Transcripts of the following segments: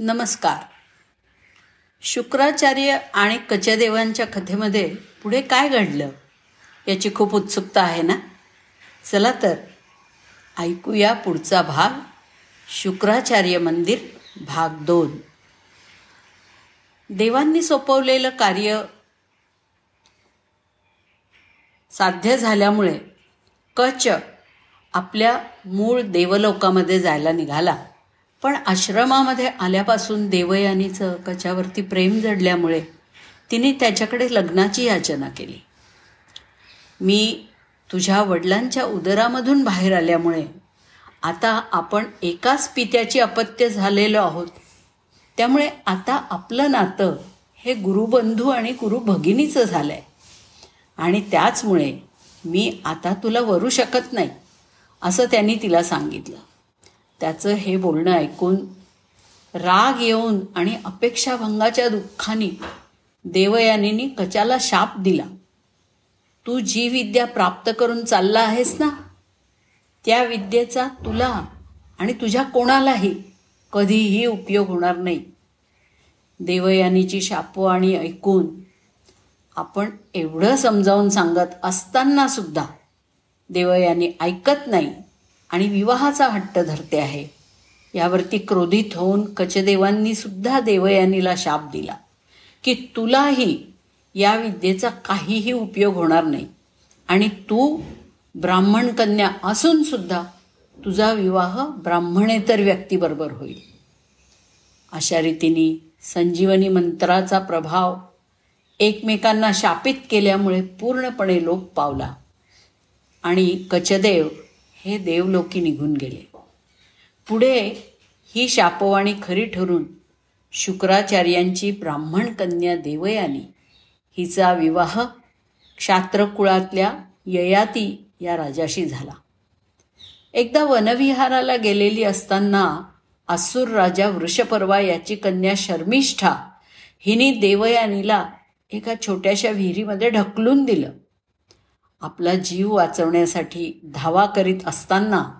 नमस्कार. शुक्राचार्य आणि कचदेवांच्या कथेमध्ये पुढे काय घडलं याची खूप उत्सुकता आहे ना? चला तर ऐकूया पुढचा भाग शुक्राचार्य मंदिर भाग दोन. देवांनी सोपवलेलं कार्य साध्य झाल्यामुळे कच आपल्या मूळ देवलोकामध्ये जायला निघाला. पण आश्रमामध्ये आल्यापासून देवयानीचं कच्यावरती प्रेम जडल्यामुळे तिने त्याच्याकडे लग्नाची याचना केली. मी तुझ्या वडिलांच्या उदरामधून बाहेर आल्यामुळे आता आपण एकाच पित्याची अपत्य झालेलो आहोत. त्यामुळे आता आपलं नातं हे गुरुबंधू आणि गुरु भगिनीचं झालं आहे आणि त्याचमुळे मी आता तुला वरू शकत नाही असं त्यांनी तिला सांगितलं. त्याचं हे बोलणं ऐकून राग येऊन आणि अपेक्षाभंगाच्या दुःखाने देवयानीने कचाला शाप दिला. तू जी विद्या प्राप्त करून चालला आहेस ना त्या विद्येचा तुला आणि तुझ्या कोणालाही कधीही उपयोग होणार नाही. देवयानीची शापवाणी ऐकून आपण एवढं समजावून सांगत असताना सुद्धा देवयानी ऐकत नाही. आणि विवाहाचा हट्ट धरते आहे. यावरती क्रोधित होऊन कचदेवांनी सुद्धा देवयानीला शाप दिला. की तुलाही या विद्येचा काहीही उपयोग होणार नाही. आणि तू ब्राह्मण कन्या असून सुद्धा तुझा विवाह ब्राह्मणेतर व्यक्तीबरोबर होईल. अशा रीतीने संजीवनी मंत्राचा प्रभाव एकमेकांना शापित केल्यामुळे पूर्णपणे लोप पावला. आणि कचदेव हे देवलोकी निघून गेले. पुढे ही शापवाणी खरी ठरून शुक्राचार्यांची ब्राह्मण कन्या देवयानी हिचा विवाह क्षात्रकुळातल्या ययाती या राजाशी झाला. एकदा वनविहाराला गेलेली असताना असुर राजा वृषपर्वा याची कन्या शर्मिष्ठा हिने देवयानीला एका छोट्याशा विहिरीमध्ये ढकलून दिलं. आपला जीव वाचवण्यासाठी धावा करीत असताना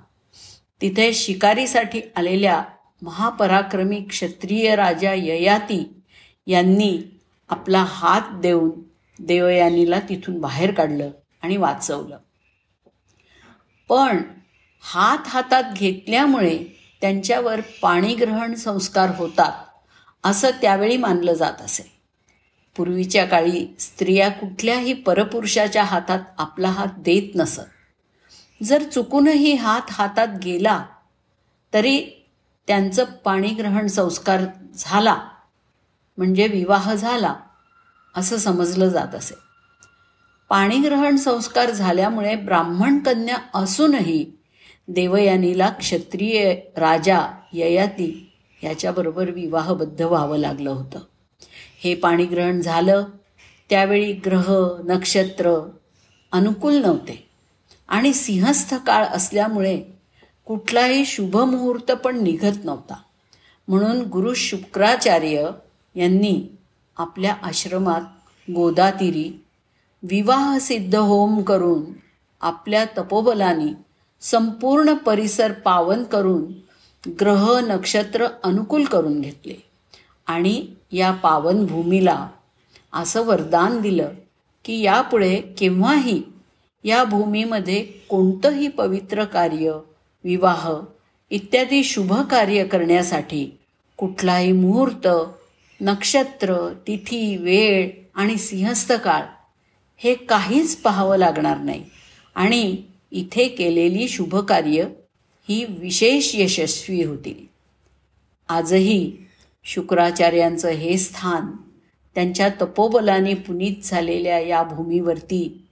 तिथे शिकारीसाठी आलेल्या महापराक्रमी क्षत्रिय राजा ययाती यांनी आपला हात देऊन देवयानीला तिथून बाहेर काढलं आणि वाचवलं. पण हात हातात घेतल्यामुळे त्यांच्यावर पाणीग्रहण संस्कार होतात असं त्यावेळी मानलं जात असे. पूर्वीच्या काळी स्त्रिया कुठल्याही परपुरुषाच्या हातात आपला हात देत नसत. जर चुकूनही हात हातात गेला तरी त्यांचं पाणीग्रहण संस्कार झाला म्हणजे विवाह झाला असं समजलं जात असे. पाणीग्रहण संस्कार झाल्यामुळे ब्राह्मण कन्या असूनही देवयानीला क्षत्रिय राजा ययाती याच्याबरोबर विवाहबद्ध व्हावं लागलं होतं. हे पाणीग्रहण झालं त्यावेळी ग्रह नक्षत्र अनुकूल नव्हते. आणि सिंहस्थ काळ असल्यामुळे कुठलाही शुभमुहूर्त पण निघत नव्हता. म्हणून गुरु शुक्राचार्य यांनी आपल्या आश्रमात गोदातिरी विवाह सिद्ध होम करून आपल्या तपोबलाने संपूर्ण परिसर पावन करून ग्रह नक्षत्र अनुकूल करून घेतले. आणि या पावनभूमीला असं वरदान दिलं की यापुढे केव्हाही या भूमीमध्ये कोणतंही पवित्र कार्य विवाह इत्यादी शुभ कार्य करण्यासाठी कुठलाही मुहूर्त नक्षत्र तिथी वेळ आणि सिंहस्थ काळ हे काहीच पाहावं लागणार नाही. आणि इथे केलेली शुभकार्य ही विशेष यशस्वी होतील. आजही शुक्राचार्यांचं हे स्थान त्यांच्या तपोबलाने पुनीत झालेल्या या भूमीवरती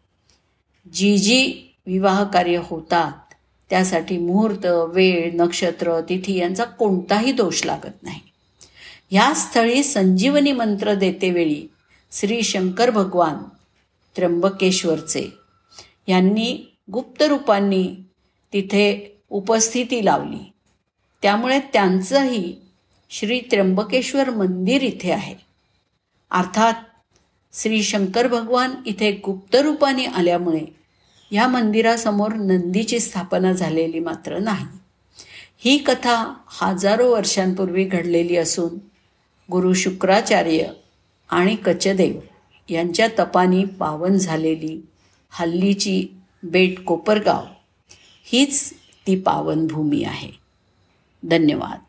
जी जी विवाह कार्य होतात त्यासाठी मुहूर्त वेळ नक्षत्र तिथी यांचा कोणताही दोष लागत नाही. ह्या स्थळी संजीवनी मंत्र देतेवेळी श्री शंकर भगवान त्र्यंबकेश्वरचे. यांनी गुप्त रूपांनी तिथे उपस्थिती लावली. त्यामुळे त्यांचंही श्री त्र्यंबकेश्वर मंदिर इथे आहे. अर्थात श्री शंकर भगवान इथे गुप्त रूपाने आल्यामुळे या मंदिरासमोर नंदीची स्थापना झालेली मात्र नाही. ही कथा हजारो वर्षांपूर्वी घडलेली असून गुरु शुक्राचार्य आणि कचदेव यांच्या तपानी पावन झालेली हल्लीची बेट कोपरगाव हीच ती पावनभूमी आहे. धन्यवाद.